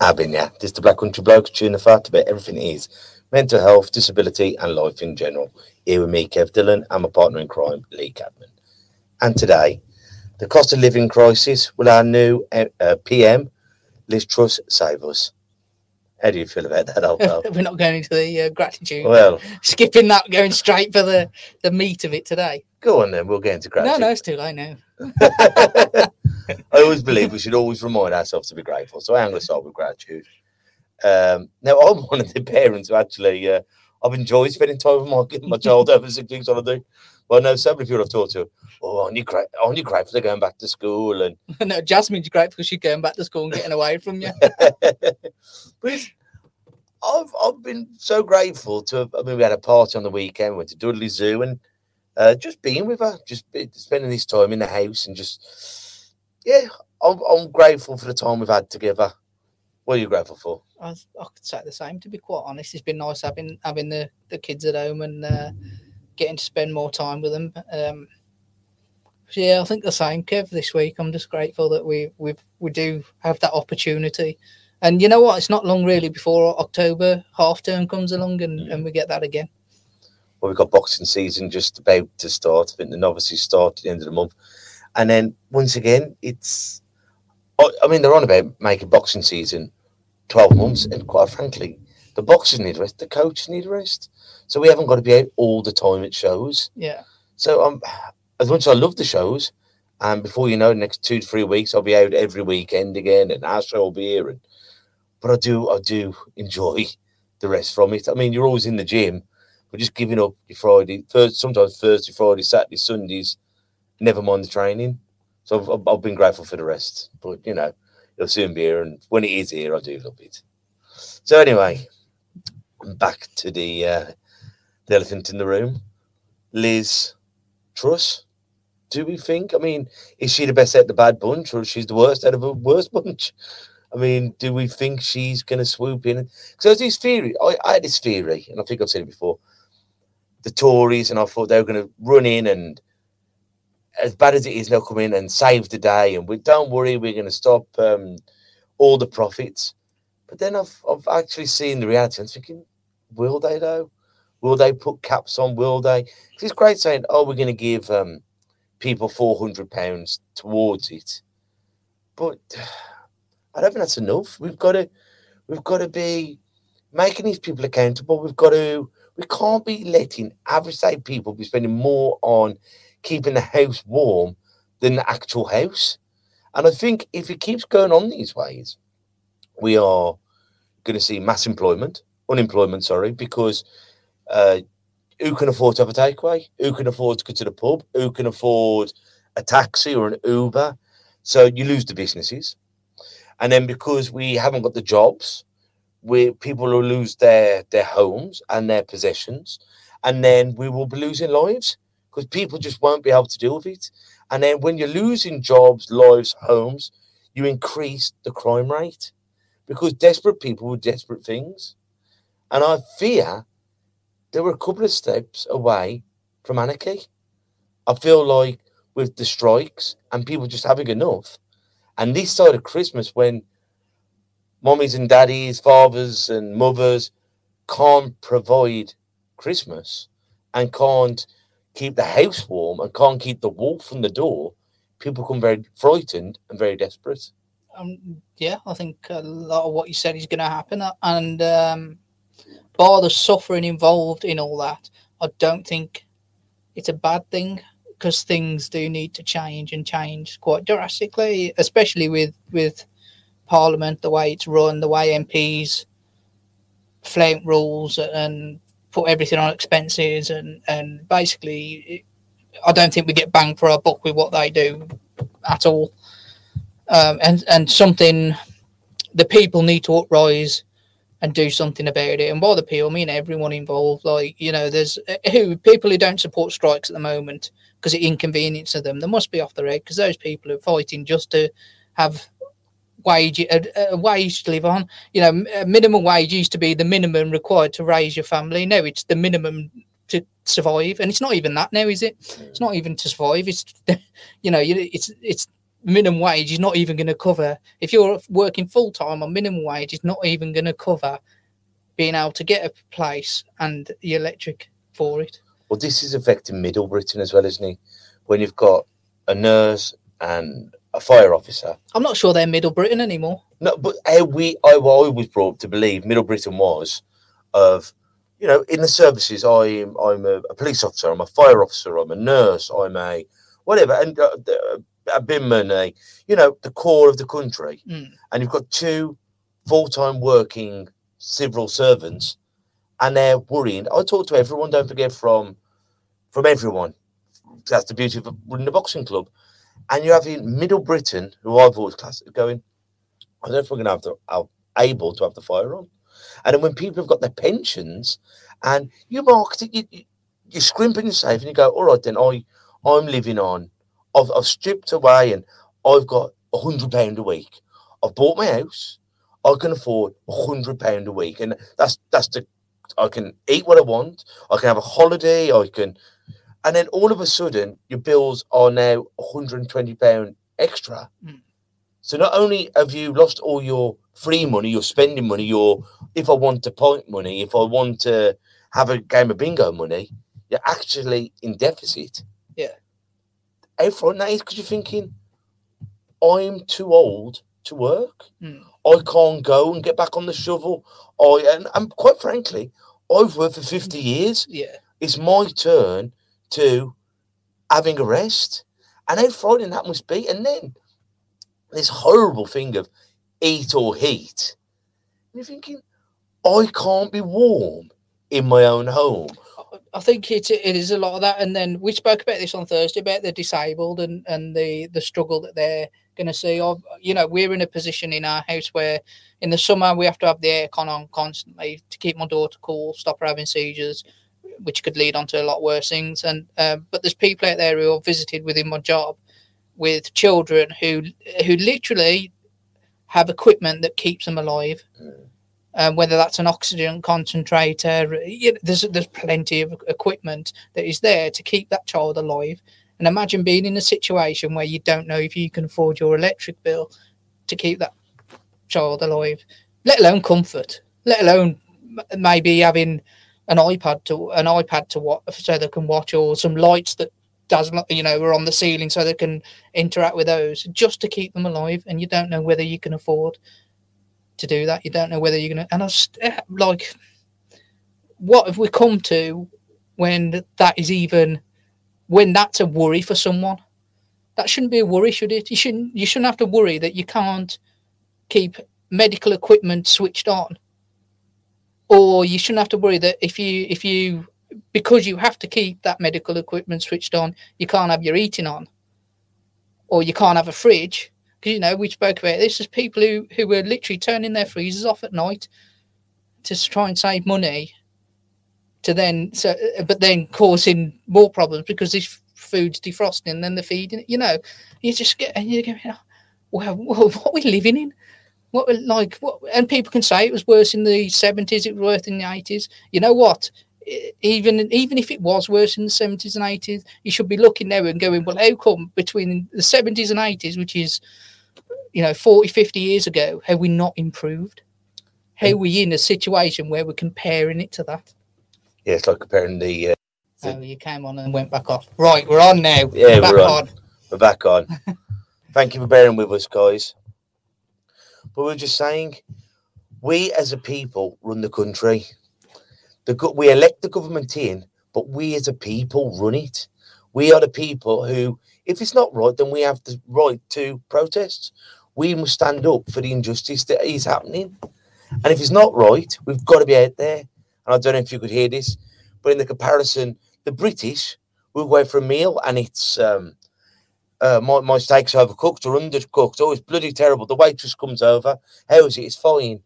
I've been, yeah. This is the Black Country Blokes chewing the fat about everything is mental health, disability, and life in general. Here with me, Kev Dillon, and my partner in crime, Lee Cadman. And today, the cost of living crisis will our new uh, uh, PM, Liz Truss, save us. How do you feel about that, old pal? We're not going into the uh, gratitude. well, Skipping that, going straight for the, the meat of it today. go on then. We'll get into No, gratitude. no, it's too late now. I always believe we should always remind ourselves to be grateful. So I'm going to start with gratitude. Um, now, I'm one of the parents who actually uh, I've enjoyed spending time with my, my child over six weeks holiday. Well, I know so many people I've talked to. Oh, aren't you, gra- aren't you grateful they're going back to school? And no, Jasmine's great because she's going back to school and getting away from you. but I've I've been so grateful to. Have, I mean, we had a party on the weekend. Went to Dudley Zoo and uh, just being with her, just be, spending this time in the house and just yeah. I'm, I'm grateful for the time we've had together. What are you grateful for? I, I could say the same, to be quite honest. It's been nice having having the, the kids at home and uh, getting to spend more time with them. Um, so yeah, I think the same, Kev. This week, I'm just grateful that we we we do have that opportunity. And you know what? It's not long really before October half term comes along, and, and we get that again. Well, we've got boxing season just about to start. I think the novices start at the end of the month, and then once again, it's. I I mean, they're on about making boxing season twelve months, and quite frankly, the boxers need rest, the coaches need rest. So we haven't got to be out all the time at shows. Yeah, So um, as much as I love the shows, and before you know, next two to three weeks, I'll be out every weekend again, and our show will be here. And but I do, I do enjoy the rest from it. I mean, you're always in the gym, but just giving up your Friday, first, sometimes Thursday, Friday, Saturday, Sundays, never mind the training. So I've, I've- been grateful for the rest. But you know, it'll soon be here, and when it is here, I do love it. So anyway, back to the uh, the elephant in the room, Liz Truss. Do we think? I mean, is she the best out of the bad bunch, or she's the worst out of the worst bunch? I mean, do we think she's going to swoop in? Because this theory. I, I had this theory, and I think I've said it before. The Tories, and I thought they were going to run in and, as bad as it is, they'll come in and save the day. And we don't worry, we're going to stop um, all the profits. But then I've I've actually seen the reality. I'm thinking, will they though? Will they put caps on? Will they? it's great saying, "Oh, we're going to give um, people four hundred pounds towards it," but I don't think that's enough. We've got to, we've got to be making these people accountable. We've got to, we can't be letting average day people be spending more on keeping the house warm than the actual house. And I think if it keeps going on these ways, we are going to see mass employment, unemployment, sorry, because uh, who can afford to have a takeaway? Who can afford to go to the pub? Who can afford a taxi or an Uber? So you lose the businesses. And then because we haven't got the jobs, we people will lose their their homes and their possessions, and then we will be losing lives because people just won't be able to deal with it. And then when you're losing jobs, lives, homes, you increase the crime rate because desperate people do desperate things. And I fear they were a couple of steps away from anarchy. I feel like with the strikes and people just having enough, and this side of Christmas when mummies and daddies, fathers and mothers can't provide Christmas and can't keep the house warm and can't keep the wolf from the door, people become very frightened and very desperate. um, yeah, I think a lot of what you said is going to happen, uh, and um, bar the suffering involved in all that, I don't think it's a bad thing because things do need to change and change quite drastically, especially with with Parliament, the way it's run, the way MPs flout rules and put everything on expenses, and and basically, I don't think we get bang for our buck with what they do at all um, and and something the people need to uprise and do something about it. And by the people, I mean everyone involved. Like you know, there's uh, who people who don't support strikes at the moment because it inconveniences them. They must be off their head because those people are fighting just to have wage a, a wage to live on. You know, a uh, minimum wage used to be the minimum required to raise your family. Now it's the minimum to survive, and it's not even that now, is it? It's not even to survive. It's you know, it's it's minimum wage is not even going to cover if you're working full time on minimum wage. It's not even going to cover being able to get a place and the electric for it. Well, this is affecting Middle Britain as well, isn't it? When you've got a nurse and a fire officer. I'm not sure they're Middle Britain anymore. No, but how we I, well, I was brought up to believe Middle Britain was of, you know, in the services. I'm I'm a, a police officer. I'm a fire officer. I'm a nurse. I'm a whatever, and uh, the- a BIMman, a you know, the core of the country. Mm. And you've got two full-time working civil servants, and they're worrying. I talk to everyone. Don't forget from from everyone. That's the beauty of running a boxing club. And you're having Middle Britain, who I've always classed, going, I don't know if we're going to have the are able to have the fire on. And then when people have got their pensions and you market it, you, you, you scrimp and you save and you go, all right, then I, I'm living on, I've, I've stripped away and I've got a hundred pound a week. I've bought my house. I can afford a hundred pound a week. And that's, that's the, I can eat what I want. I can have a holiday. I can, and then all of a sudden your bills are now 120 pound extra. Mm. So not only have you lost all your free money, your spending money, your if I want to point money, if I want to have a game of bingo money, you're actually in deficit. Yeah. Front that is because you're thinking, I'm too old to work. Mm. I can't go and get back on the shovel. I and, and quite frankly, I've worked for 50 years. Yeah. It's my turn to having a rest. And how frightening that must be. And then this horrible thing of eat or heat. And you're thinking, I can't be warm in my own home. I think it it is a lot of that, and then we spoke about this on Thursday about the disabled and and the the struggle that they're going to see. Of you know, we're in a position in our house where in the summer we have to have the aircon on constantly to keep my daughter cool, stop her having seizures, which could lead on to a lot worse things. And um, but there's people out there who are visited within my job with children who who literally have equipment that keeps them alive um, whether that's an oxygen concentrator. You know, there's there's plenty of equipment that is there to keep that child alive. And imagine being in a situation where you don't know if you can afford your electric bill to keep that child alive, let alone comfort, let alone maybe having an iPad to an iPad to watch so they can watch or some lights that does not you know are on the ceiling so they can interact with those just to keep them alive and you don't know whether you can afford to do that. You don't know whether you're to. And I eh, like, what have we come to when that is even when that's a worry for someone? That shouldn't be a worry, should it? You shouldn't. You shouldn't have to worry that you can't keep medical equipment switched on, or you shouldn't have to worry that if you if you because you have to keep that medical equipment switched on, you can't have your eating on, or you can't have a fridge because you know we spoke about this. There's people who who were literally turning their freezers off at night to try and save money, to then so uh, but then causing more problems because this food's defrosting and then they're feeding. You know, you just get and going, well, well, what are we living in? What like what? And people can say it was worse in the seventies. It was worse in the eighties. You know what? Even even if it was worse in the seventies and eighties, you should be looking there and going, well, how come between the seventies and eighties, which is you know 40 50 years ago have we not improved how are we in a situation where we're comparing it to that Yeah, it's like comparing the. Uh, So- oh you came on and went back off right we're on now Yeah, back we're on. we're back on. Thank you for bearing with us, guys. But we are just saying, we as a people run the country. The we elect the government in, but we as a people run it. We are the people who, if it's not right, then we have the right to protest. We must stand up for the injustice that is happening. And if it's not right, we've got to be out there. And I don't know if you could hear this, but in the comparison, the British will go for a meal and it's um, uh, my, my steak's overcooked or undercooked. Oh, it's bloody terrible. The waitress comes over. How is it? It's fine.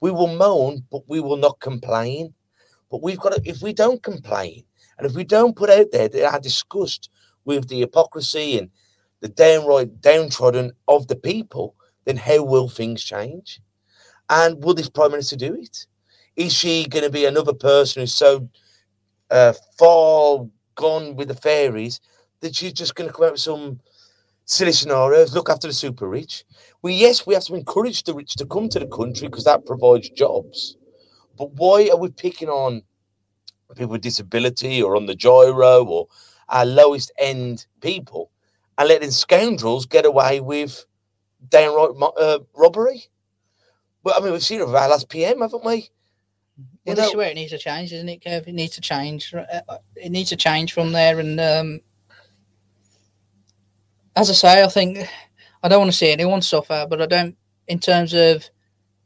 We will moan, but we will not complain. But we've got to, if we don't complain and if we don't put out there that are disgust with the hypocrisy and the downright downtrodden of the people, then how will things change? And will this prime minister do it? Is she going to be another person who's so uh, far gone with the fairies that she's just going to come out with some silly scenarios, look after the super rich? Well, yes, we have to encourage the rich to come to the country because that provides jobs. But why are we picking on people with disability or on the giro or our lowest end people and letting scoundrels get away with downright uh, robbery? Well, I mean, we've seen it with our last PM, haven't we? Well, this is where it needs to change, isn't it, Kev? It needs to change. uh, It needs to change from there. And um, as I say, I think I don't want to see anyone suffer, but I don't, in terms of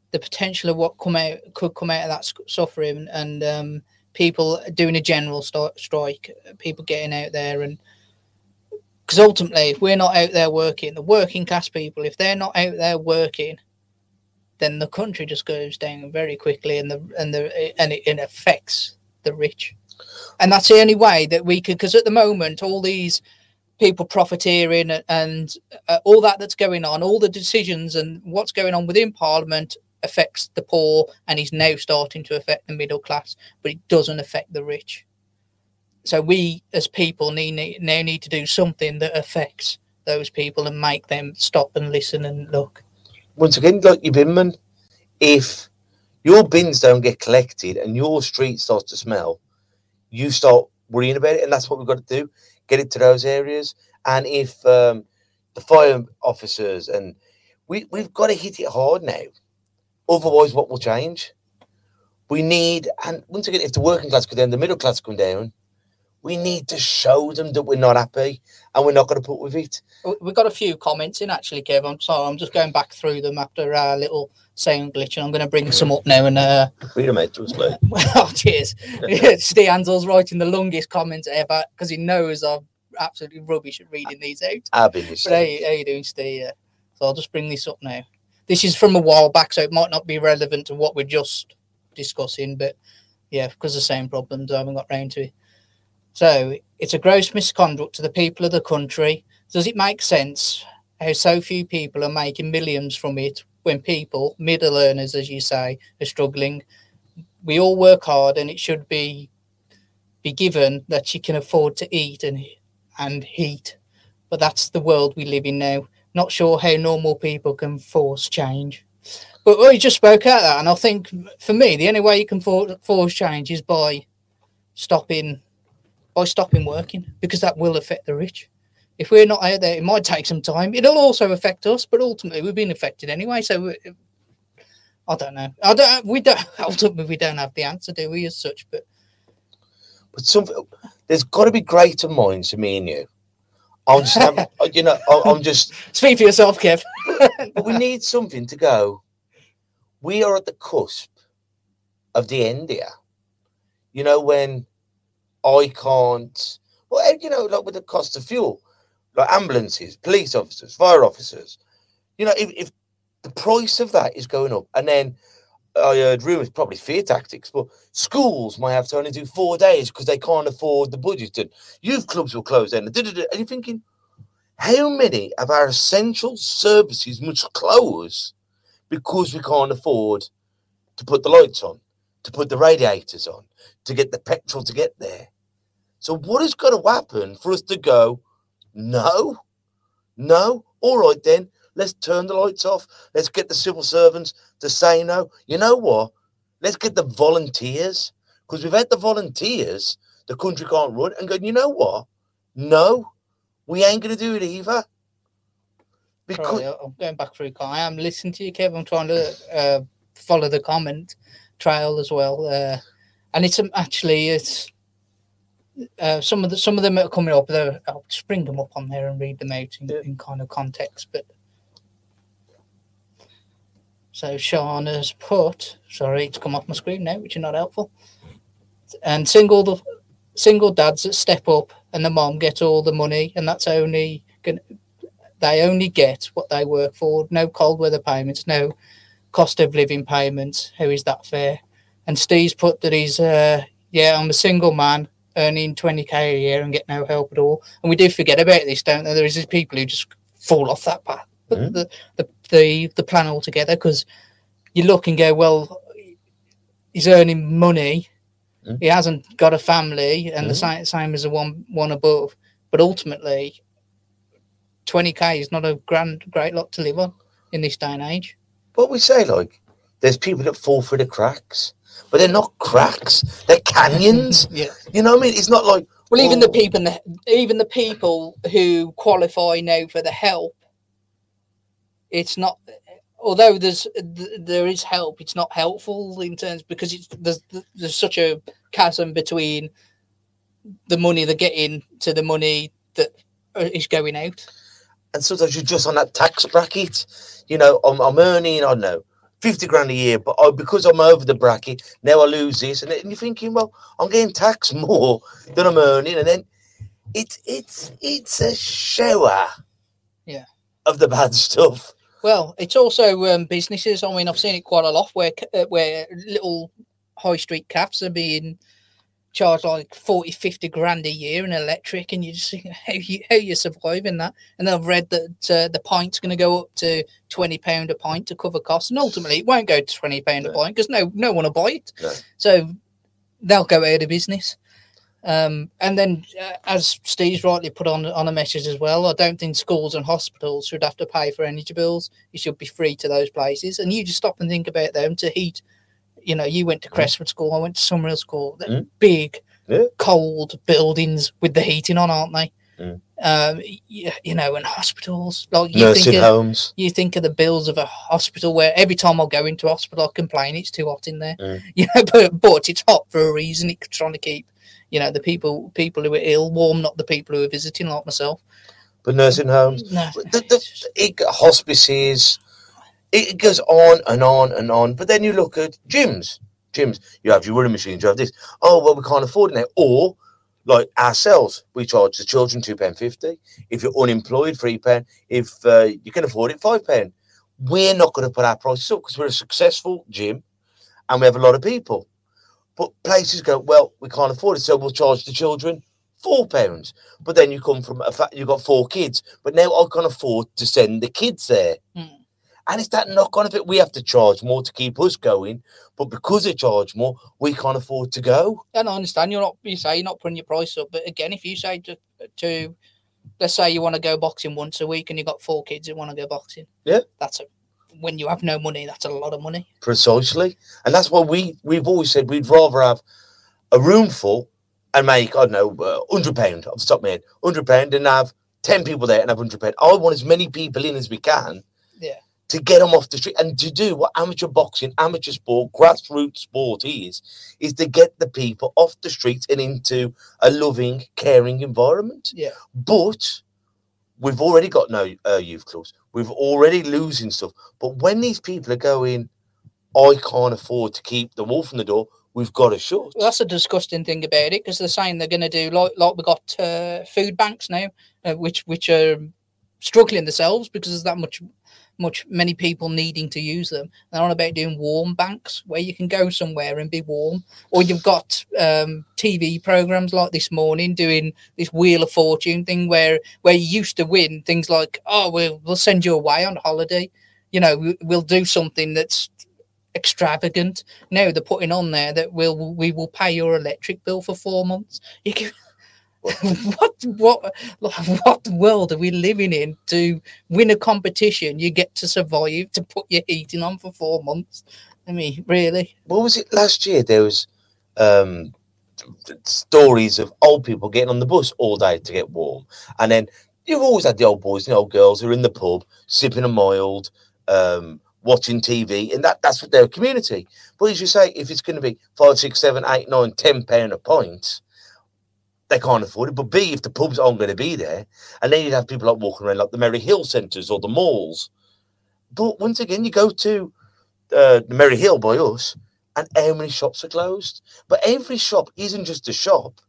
the potential of what come out could come out of that suffering and um, people doing a general st- strike, people getting out there and because ultimately, if we're not out there working, the working class people, if they're not out there working, then the country just goes down very quickly, and the and the and it, it affects the rich, and that's the only way that we could. Because at the moment, all these people profiteering and, uh, all that that's going on, all the decisions and what's going on within Parliament affects the poor, and is now starting to affect the middle class, but it doesn't affect the rich. So we, as people, need, need now need to do something that affects those people and make them stop and listen and look. Once again, like your binman, if your bins don't get collected and your street starts to smell, you start worrying about it, and that's what we've got to do: get it to those areas. And if um, the fire officers and we we've got to hit it hard now, otherwise, what will change? We need, and once again, if the working class go down, the middle class come down. We need to show them that we're not happy and we're not going to put with it. We- We've got a few comments in actually, Kev. I'm sorry, I'm just going back through them after our little sound glitch, and I'm going to bring some up now. And uh, Read them out to us, Lou. well, cheers. Steve Ansel's writing the longest comments ever because he knows I'm absolutely rubbish at reading these out. But how, how you doing, Steve? So I'll just bring this up now. This is from a while back, so it might not be relevant to what we're just discussing, but yeah, because the same problems, I haven't got round to it. So it's a gross misconduct to the people of the country. Does it make sense how so few people are making millions from it when people, middle earners, as you say, are struggling? We all work hard, and it should be be given that you can afford to eat and and heat. But that's the world we live in now. Not sure how normal people can force change. But we just spoke out that, and I think for me, the only way you can for, force change is by stopping by stopping working because that will affect the rich. If we're not out there, it might take some time. It'll also affect us, but ultimately we've been affected anyway. So I don't know. I don't. We don't. Ultimately, we don't have the answer, do we? As such, but But some, there's got to be greater minds than me and you. I'm just, having- you know, I'm just. speak for yourself, Kev. But we need something to go. We are at the cusp of the end here. You know when I can't. Well, eh, you know, like with the cost of fuel, like ambulances, police officers, fire officers. You know, if, if the price of that is going up, and then I heard rumours, probably fear tactics, but schools might have to only do four days because they can't afford the budget, and youth clubs will close down. And and you're thinking, how many of our essential services must close because we can't afford to put the lights on, to put the radiators on, to get the petrol to get there? So, what has got to happen for us to go, no, no, all right then, let's turn the lights off. Let's get the civil servants to say no. You know what? Let's get the volunteers because without the volunteers, the country can't run. And go, you know what? No, we ain't going to do it either. Because Sorry, I'm going back through. I am listening to you, Kev. I'm trying to uh, follow the comment trail as well, uh, and it's um, actually it's uh, some of the some of them that are coming up. I'll spring them up on there and read them out in, in kind of context. But so Sean has put. Sorry, it's come off my screen now, which is not helpful. And single the single dads that step up and the mom get all the money, and that's only going they only get what they work for. No cold weather payments, no cost of living payments. How is that fair? And Steve's put that he's, uh, yeah, I'm a single man earning 20k a year and get no help at all. And we do forget about this, don't there? There's these people who just fall off that path, the, the, the, the plan altogether because you look and go, well, he's earning money. Mm. He hasn't got a family, and the Mhm. same, same as the one one above. But ultimately, 20k is not a grand, great lot to live on in this day and age. But we say like, there's people that fall through the cracks, but they're not cracks. They're canyons. Yeah. You know what I mean? It's not like Well, even the Oh. people, even the people who qualify now for the help, it's not. Although there's th- there is help, it's not helpful in terms because it's there's there's such a chasm between the money they're getting to the money that uh, going out. and sometimes you're just on that tax bracket. You know, I'm, I'm earning, I don't know, 50 grand a year, but I, because I'm over the bracket, now I lose this. And, then you're thinking, well, I'm getting taxed more than I'm earning. And then it's it's it's a shower Yeah. of the bad stuff. Well, it's also um, businesses. I mean, I've seen it quite a lot where uh, where little high street cafes are being charged like 40, 50 grand a year in electric, and you just think how you how you surviving that. And I've read that uh, the pint's going to go up to twenty pound a pint to cover costs, and ultimately it won't go to twenty pound a pint because no no one will buy it. So they'll go out of business. Um, and then, uh, as Steve's rightly put on on a message as well, I don't think schools and hospitals should have to pay for energy bills. It should be free to those places. And you just stop and think about them to heat. You know, you went to Crestwood School, I went to Summerhill School. They're Mm. big, Yeah. cold buildings with the heating on, aren't they? Mm. Um, you, you know, and hospitals like you Nursing think of, homes. you think of the bills of a hospital where every time I go into hospital, I complain it's too hot in there. Mm. You know, but but it's hot for a reason. It's trying to keep, you know, the people people who are ill warm, not the people who are visiting, like myself. But nursing homes. No, The, the, it, hospices. It goes on and on and on. But then you look at gyms. Gyms. You have your running machines. You have this. Oh well, we can't afford it now. Or like ourselves, we charge the children two pound fifty. If you're unemployed, three pound. If uh, you can afford it, five pound. We're not going to put our prices up because we're a successful gym, and we have a lot of people. But places go, well, we can't afford it, so we'll charge the children four pounds. But then you come from a fact you've got four kids, but now I can't afford to send the kids there. Mm. And it's that knock on it. We have to charge more to keep us going, but because they charge more, we can't afford to go. and I understand you're not. You say you're not putting your price up, but again, if you say to to let's say you want to go boxing once a week and you've got four kids who want to go boxing, Yeah. that's a when you have no money, that's a lot of money. Precisely. And that's why we, we've always said we'd rather have a room full and make, I don't know, uh, £100 off the top of my head, £100 and have 10 people there and have £100. I want as many people in as we can. To get them off the street and to do what amateur boxing, amateur sport, grassroots sport is, is to get the people off the streets and into a loving, caring environment. Yeah. But we've already got no uh, youth clubs. We've already losing stuff. But when these people are going, I can't afford to keep the wolf from the door, we've got to shut. Well, that's a disgusting thing about it because they're saying they're going to do like like we got uh, food banks now, uh, which which are struggling themselves because there's that much much many people needing to use them. They're on about doing warm banks where you can go somewhere and be warm, or you've got um, TV programs like this morning doing this Wheel of Fortune thing where where you used to win things like oh we'll we'll send you away on holiday, you know we, we'll do something that's extravagant no, they're putting on there that we'll we will pay your electric bill for four months. You can, what what what world are we living in to win a competition? You get to survive to put your heating on for four months. I mean, really? What was it last year? There was um, stories of old people getting on the bus all day to get warm. And then you've always had the old boys and old girls who are in the pub, sipping a mild, um, watching TV, and that, that's what their community. But as you say, if it's going to be five, six, seven, eight, nine, ten pound a pint, they can't afford it. But B, if the pubs aren't going to be there, and then you'd have people like walking around like the Merry Hill centres or the malls. But once again, you go to uh, the Merry Hill by us, and how many shops are closed? But every shop isn't just a shop.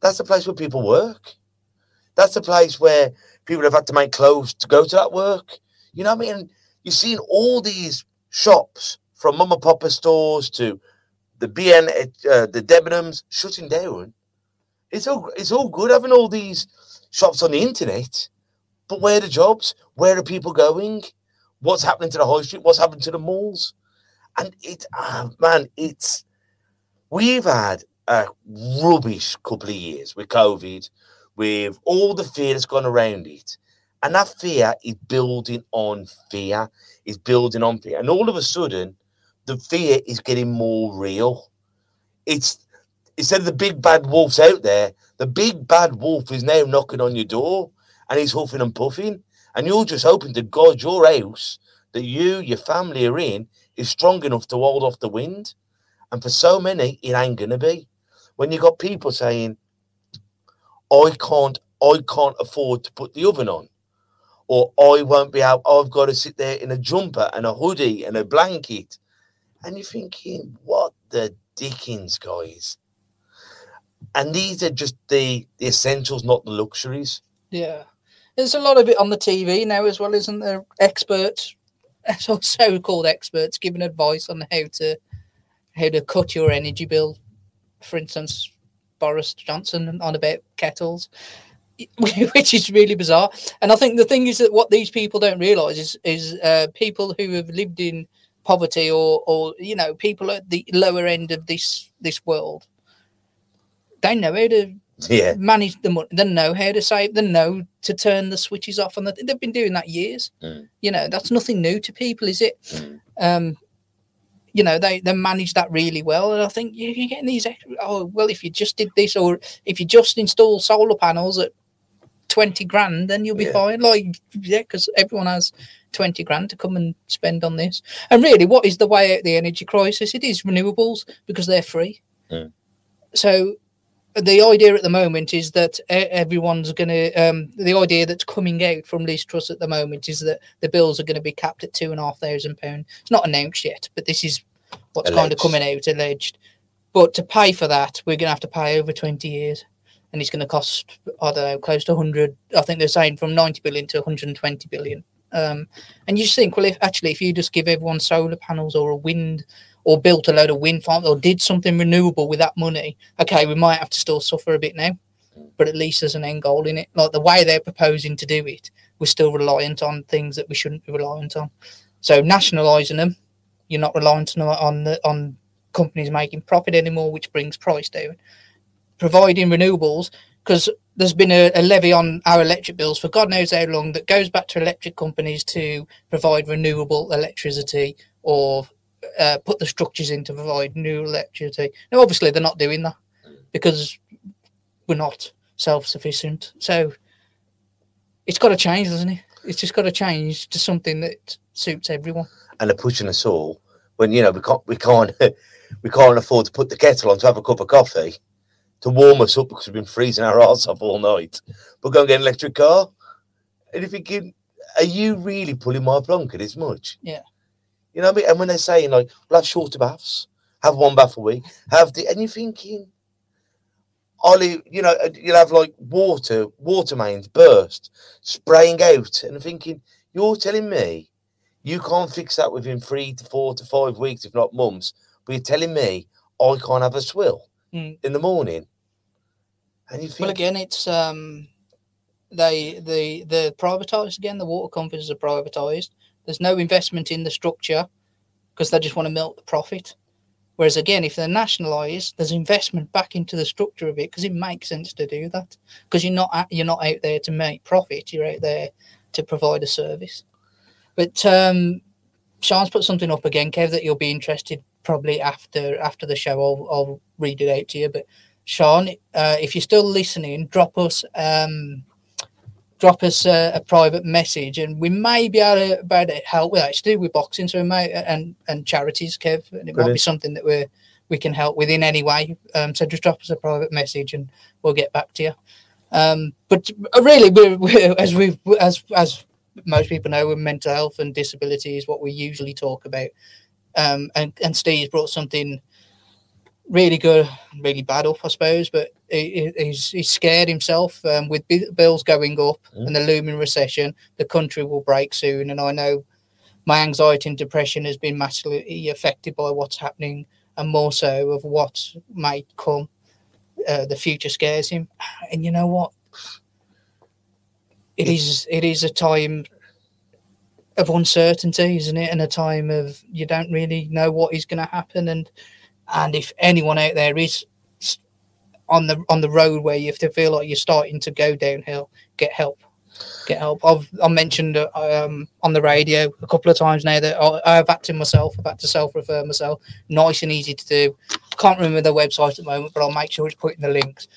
That's the place where people work. That's the place where people have had to make clothes to go to that work. You know what I mean? You've seen all these shops from mum and papa stores to the BN, uh, the Debenhams shutting down. It's all it's all good having all these shops on the internet, but where are the jobs? Where are people going? What's happening to the high street? What's happening to the malls? And it, ah, man, it's we've had a rubbish couple of years with COVID, with all the fear that's gone around it. And that fear is building on fear, is building on fear. And all of a sudden, the fear is getting more real. It's instead of the big bad wolves out there, the big bad wolf is now knocking on your door and he's huffing and puffing. And you're just hoping to God your house that you, your family are in, is strong enough to hold off the wind. And for so many, it ain't gonna be. When you got people saying, I can't, I can't afford to put the oven on, or I won't be able, I've got to sit there in a jumper and a hoodie and a blanket. And you're thinking, what the dickens, guys? And these are just the, the essentials, not the luxuries. Yeah. There's a lot of it on the TV now as well, isn't there? Experts, so-called experts, giving advice on how to how to cut your energy bill. For instance, Boris Johnson on about kettles, which is really bizarre. And I think the thing is that what these people don't realise is is uh, people who have lived in poverty or or you know people at the lower end of this this world. They know how to Yeah. manage the money. They know how to save. They know to turn the switches off, and they've been doing that years. Mm. You know, that's nothing new to people, is it? Mm. Um, you know, they they manage that really well, and I think you- you're getting these. Oh well, if you just did this, or if you just install solar panels at twenty grand, then you'll be Yeah. fine. Like, yeah, because everyone has twenty grand to come and spend on this. And really, what is the way out of the energy crisis? It is renewables because they're free. Mm. So the idea at the moment is that everyone's going to um, the idea that's coming out from Liz Truss at the moment is that the bills are going to be capped at two and a half thousand pound. It's not announced yet, but this is what's kind of Alleged. coming out alleged. But to pay for that, we're going to have to pay over twenty years, and it's going to cost I don't know close to hundred. I think they're saying from ninety billion to one hundred and twenty billion. Um, and you just think, well, if actually if you just give everyone solar panels or a wind or built a load of wind farms or did something renewable with that money, okay, we might have to still suffer a bit now, but at least there's an end goal in it. Like the way they're proposing to do it, we're still reliant on things that we shouldn't be reliant on. So nationalising them, you're not reliant on the, on companies making profit anymore, which brings price down. Providing renewables, because there's been a, a levy on our electric bills for God knows how long that goes back to electric companies to provide renewable electricity or uh, put the structures in to provide new electricity. Now, obviously, they're not doing that because we're not self-sufficient. So it's got to change, doesn't it? It's just got to change to something that suits everyone. and they're pushing us all when you know we can't we can't we can't afford to put the kettle on to have a cup of coffee to warm us up because we've been freezing our arse off all night. But go and get an electric car. And if you're thinking, are you really pulling my plonker this much? Yeah. You know what I mean? And when they're saying like, we'll have shorter baths, have one bath a week, have the and you're thinking, Ollie, you know, you'll have like water, water mains burst, spraying out, and I'm thinking, you're telling me you can't fix that within three to four to five weeks, if not months. But you're telling me I can't have a swill Mm. in the morning. And you think, Well, again, it's um, they the the privatized again. The water companies are privatized. There's no investment in the structure because they just want to milk the profit. Whereas again, if they're nationalised, there's investment back into the structure of it because it makes sense to do that. Because you're not you're not out there to make profit. You're out there to provide a service. But um, Sean's put something up again, Kev, that you'll be interested probably after after the show. I'll I'll read it out to you. But Sean, uh, if you're still listening, drop us um, drop us a, a private message, and we may be able to, be able to help with that. It's to do with boxing, so we may and and charities, Kev, and it might be something that we we can help with in any way. Um, so just drop us a private message, and we'll get back to you. Um, but uh, really, we're, we're, as we've as as most people know, with mental health and disability is what we usually talk about. Um, and and Steve's brought something really good, really bad up, I suppose. But he, he's, he's scared himself um, with bills going up Mm. and the looming recession. The country will break soon, and I know my anxiety and depression has been massively affected by what's happening, and more so of what might come. Uh, the future scares him, and you know what? It is it is a time of uncertainty, isn't it? And a time of you don't really know what is going to happen, and and if anyone out there is on the on the road where you have to feel like you're starting to go downhill, get help. Get help. I've I mentioned uh, um, on the radio a couple of times now that I, I've acted myself. I've had to self refer myself. Nice and easy to do. Can't remember the website at the moment, but I'll make sure it's put in the links.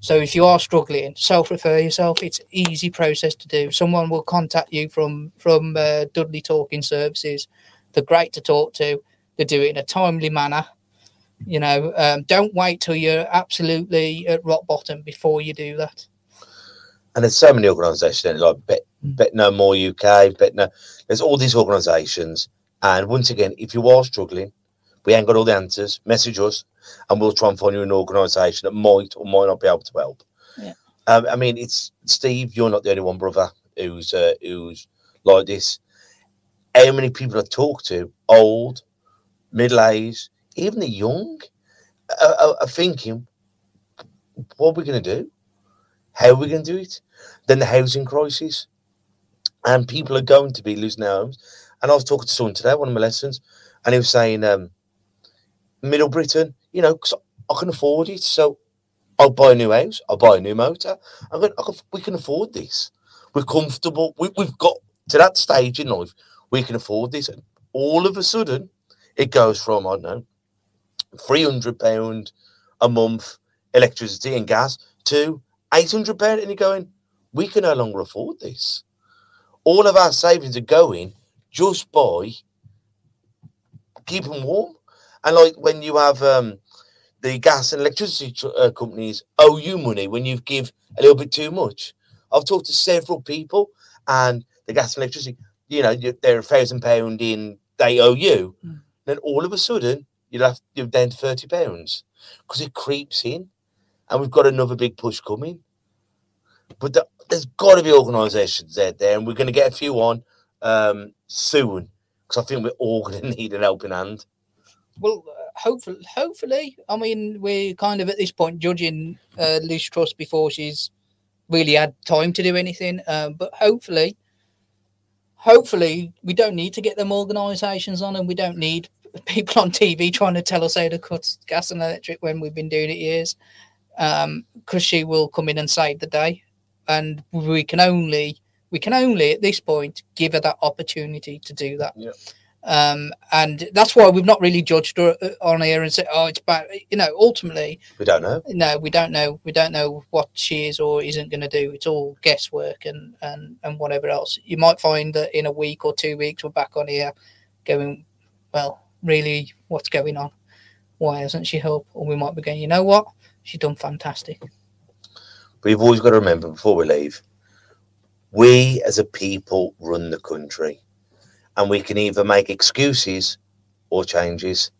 So if you are struggling, self refer yourself. It's easy process to do. Someone will contact you from from uh, Dudley Talking Services. They're great to talk to. They do it in a timely manner. You know, um, don't wait till you're absolutely at rock bottom before you do that. And there's so many organisations like Bet, Mm. BetKnowMore UK, Bet No. There's all these organisations. And once again, if you are struggling, we ain't got all the answers. Message us, and we'll try and find you an organisation that might or might not be able to help. Yeah. Um, I mean, it's Steve. You're not the only one, brother, who's uh, who's like this. How many people I talk to, old, middle aged, even the young, are, are, are thinking, what are we going to do? How are we going to do it? Then the housing crisis, and people are going to be losing their homes. And I was talking to someone today, one of my lessons, and he was saying, um, Middle Britain, you know, 'cause I can afford it, so I'll buy a new house, I'll buy a new motor. I'm going, I can, we can afford this. We're comfortable. We, we've got to that stage in life. We can afford this. And all of a sudden, it goes from I don't know, three hundred pound a month electricity and gas to eight hundred pound, and you're going, we can no longer afford this. All of our savings are going just by keeping warm, and like when you have um, the gas and electricity tr- uh, companies owe you money when you give a little bit too much. I've talked to several people, and the gas and electricity, you know, they're a thousand pound in, they owe you. Mm. Then all of a sudden, you'll have you're down to thirty pounds because it creeps in, and we've got another big push coming. But the, there's got to be organisations out there, and we're going to get a few on um, soon because I think we're all going to need an helping hand. Well, hopefully, hopefully. I mean, we're kind of at this point judging uh, Liz before she's really had time to do anything. Um, but hopefully, hopefully, we don't need to get them organisations on, and we don't need people on TV trying to tell us how to cut gas and electric when we've been doing it years. Because she will come in and save the day, and we can only we can only at this point give her that opportunity to do that. Yeah. Um, and that's why we've not really judged her uh, on here and said, "Oh, it's bad." You know, ultimately, We don't know. no, we don't know. We don't know what she is or isn't going to do. It's all guesswork and and and whatever else. You might find that in a week or two weeks we're back on here, going, "Well, really, what's going on? Why hasn't she helped?" Or we might be going, "You know what? She's done fantastic." You've always got to remember before we leave, we as a people run the country, and we can either make excuses or changes.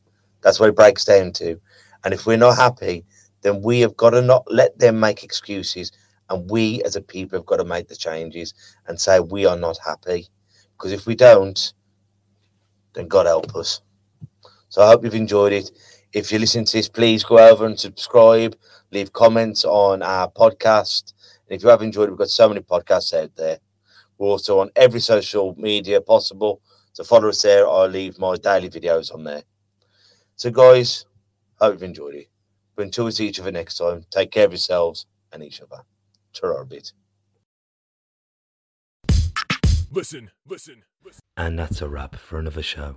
That's what it breaks down to. And if we're not happy, then we have got to not let them make excuses, and we as a people have got to make the changes and say we are not happy. Because if we don't, then God help us. So I hope you've enjoyed it. If you're listening to this, please go over and subscribe leave comments on our podcast. And if you have enjoyed it, we've got so many podcasts out there. We're also on every social media possible. So follow us there or leave my daily videos on there. So, guys, hope you've enjoyed it. But until we see each other next time, take care of yourselves and each other. Ta-ra a bit. Listen, listen, listen. And that's a wrap for another show.